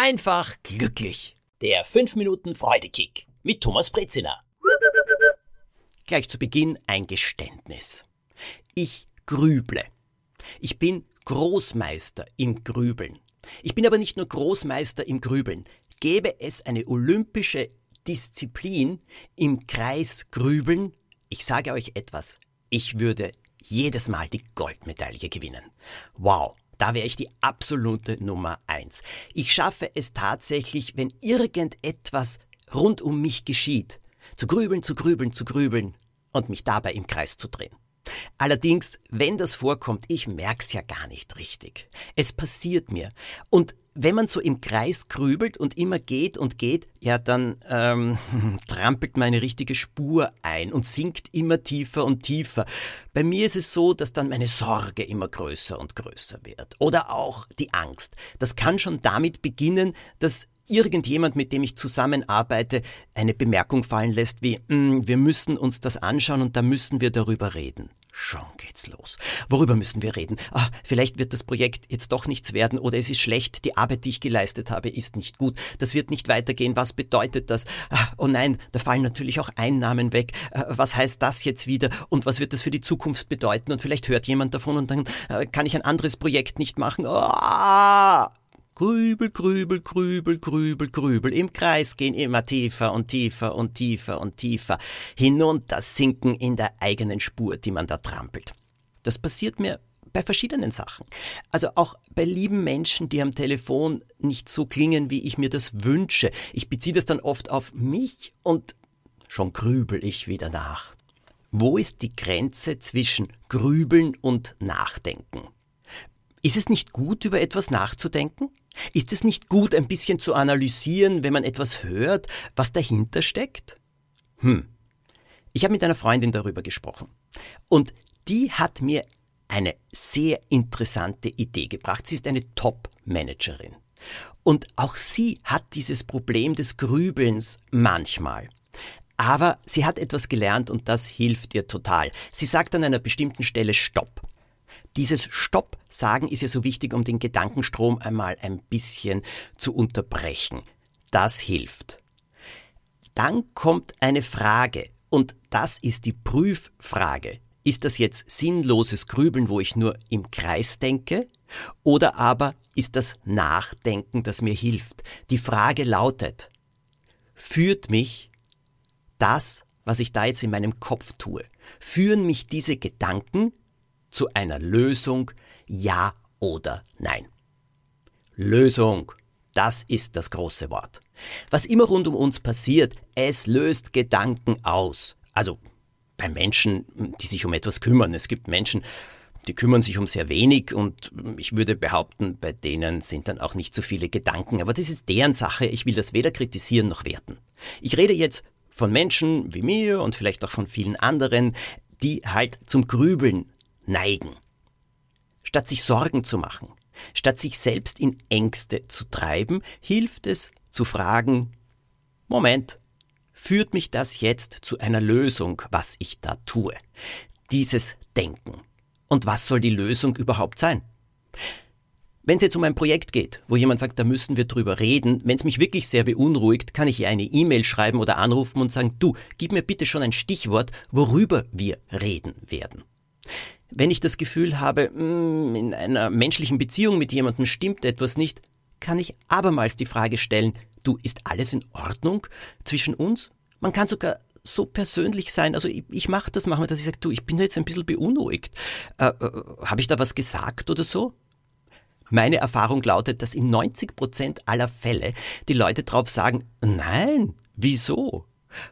einfach glücklich. Der 5 Minuten Freudekick mit Thomas Brezina. Gleich zu Beginn ein Geständnis. Ich grüble. Ich bin Großmeister im Grübeln. Ich bin aber nicht nur Großmeister im Grübeln. Gäbe es eine olympische Disziplin im Kreis Grübeln, ich sage euch etwas, ich würde jedes Mal die Goldmedaille gewinnen. Wow, da wäre ich die absolute Nummer eins. Ich schaffe es tatsächlich, wenn irgendetwas rund um mich geschieht, zu grübeln, zu grübeln, zu grübeln und mich dabei im Kreis zu drehen. Allerdings, wenn das vorkommt, ich merk's ja gar nicht richtig. Es passiert mir. Und wenn man so im Kreis grübelt und immer geht und geht, ja, dann ähm, trampelt man eine richtige Spur ein und sinkt immer tiefer und tiefer. Bei mir ist es so, dass dann meine Sorge immer größer und größer wird. Oder auch die Angst. Das kann schon damit beginnen, dass irgendjemand, mit dem ich zusammenarbeite, eine Bemerkung fallen lässt wie, mm, wir müssen uns das anschauen und da müssen wir darüber reden. Schon geht's los. Worüber müssen wir reden? Ah, vielleicht wird das Projekt jetzt doch nichts werden oder es ist schlecht, die Arbeit, die ich geleistet habe, ist nicht gut. Das wird nicht weitergehen. Was bedeutet das? Ah, oh nein, da fallen natürlich auch Einnahmen weg. Ah, was heißt das jetzt wieder und was wird das für die Zukunft bedeuten? Und vielleicht hört jemand davon und dann äh, kann ich ein anderes Projekt nicht machen. Ah! Grübel, grübel, grübel, grübel, grübel. Im Kreis gehen immer tiefer und tiefer und tiefer und tiefer. Hinunter sinken in der eigenen Spur, die man da trampelt. Das passiert mir bei verschiedenen Sachen. Also auch bei lieben Menschen, die am Telefon nicht so klingen, wie ich mir das wünsche. Ich beziehe das dann oft auf mich und schon grübel ich wieder nach. Wo ist die Grenze zwischen Grübeln und Nachdenken? Ist es nicht gut, über etwas nachzudenken? Ist es nicht gut, ein bisschen zu analysieren, wenn man etwas hört, was dahinter steckt? Hm. Ich habe mit einer Freundin darüber gesprochen. Und die hat mir eine sehr interessante Idee gebracht. Sie ist eine Top-Managerin. Und auch sie hat dieses Problem des Grübelns manchmal. Aber sie hat etwas gelernt und das hilft ihr total. Sie sagt an einer bestimmten Stelle Stopp. Dieses Stopp sagen ist ja so wichtig, um den Gedankenstrom einmal ein bisschen zu unterbrechen. Das hilft. Dann kommt eine Frage und das ist die Prüffrage. Ist das jetzt sinnloses Grübeln, wo ich nur im Kreis denke? Oder aber ist das Nachdenken, das mir hilft? Die Frage lautet, führt mich das, was ich da jetzt in meinem Kopf tue, führen mich diese Gedanken zu einer Lösung, ja oder nein. Lösung, das ist das große Wort. Was immer rund um uns passiert, es löst Gedanken aus. Also bei Menschen, die sich um etwas kümmern. Es gibt Menschen, die kümmern sich um sehr wenig und ich würde behaupten, bei denen sind dann auch nicht so viele Gedanken. Aber das ist deren Sache. Ich will das weder kritisieren noch werten. Ich rede jetzt von Menschen wie mir und vielleicht auch von vielen anderen, die halt zum Grübeln neigen. Statt sich Sorgen zu machen, statt sich selbst in Ängste zu treiben, hilft es zu fragen, Moment, führt mich das jetzt zu einer Lösung, was ich da tue? Dieses Denken. Und was soll die Lösung überhaupt sein? Wenn es jetzt um ein Projekt geht, wo jemand sagt, da müssen wir drüber reden, wenn es mich wirklich sehr beunruhigt, kann ich ihr eine E-Mail schreiben oder anrufen und sagen, du, gib mir bitte schon ein Stichwort, worüber wir reden werden. Wenn ich das Gefühl habe, mm, in einer menschlichen Beziehung mit jemandem stimmt etwas nicht, kann ich abermals die Frage stellen, du, ist alles in Ordnung zwischen uns? Man kann sogar so persönlich sein. Also ich, ich mache das manchmal, dass ich sage, du, ich bin jetzt ein bisschen beunruhigt. Äh, äh, Habe ich da was gesagt oder so? Meine Erfahrung lautet, dass in 90 Prozent aller Fälle die Leute drauf sagen, nein, wieso?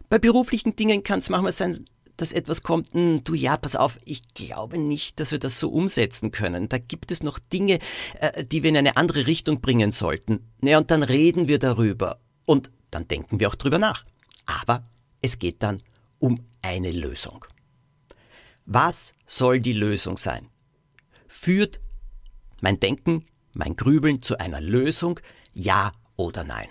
Bei beruflichen Dingen kann es manchmal sein, dass etwas kommt, hm, du ja, pass auf, ich glaube nicht, dass wir das so umsetzen können. Da gibt es noch Dinge, äh, die wir in eine andere Richtung bringen sollten. Ja, und dann reden wir darüber. Und dann denken wir auch drüber nach. Aber es geht dann um eine Lösung. Was soll die Lösung sein? Führt mein Denken, mein Grübeln zu einer Lösung, ja oder nein?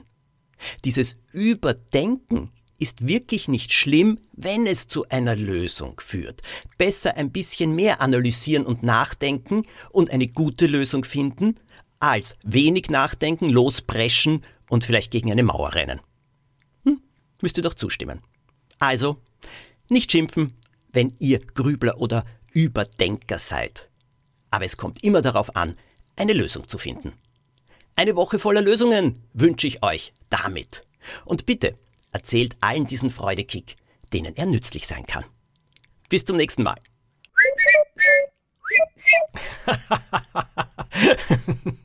Dieses Überdenken ist wirklich nicht schlimm, wenn es zu einer Lösung führt. Besser ein bisschen mehr analysieren und nachdenken und eine gute Lösung finden, als wenig nachdenken, lospreschen und vielleicht gegen eine Mauer rennen. Hm, müsst ihr doch zustimmen. Also, nicht schimpfen, wenn ihr Grübler oder Überdenker seid. Aber es kommt immer darauf an, eine Lösung zu finden. Eine Woche voller Lösungen wünsche ich euch damit. Und bitte erzählt allen diesen Freudekick, denen er nützlich sein kann. Bis zum nächsten Mal.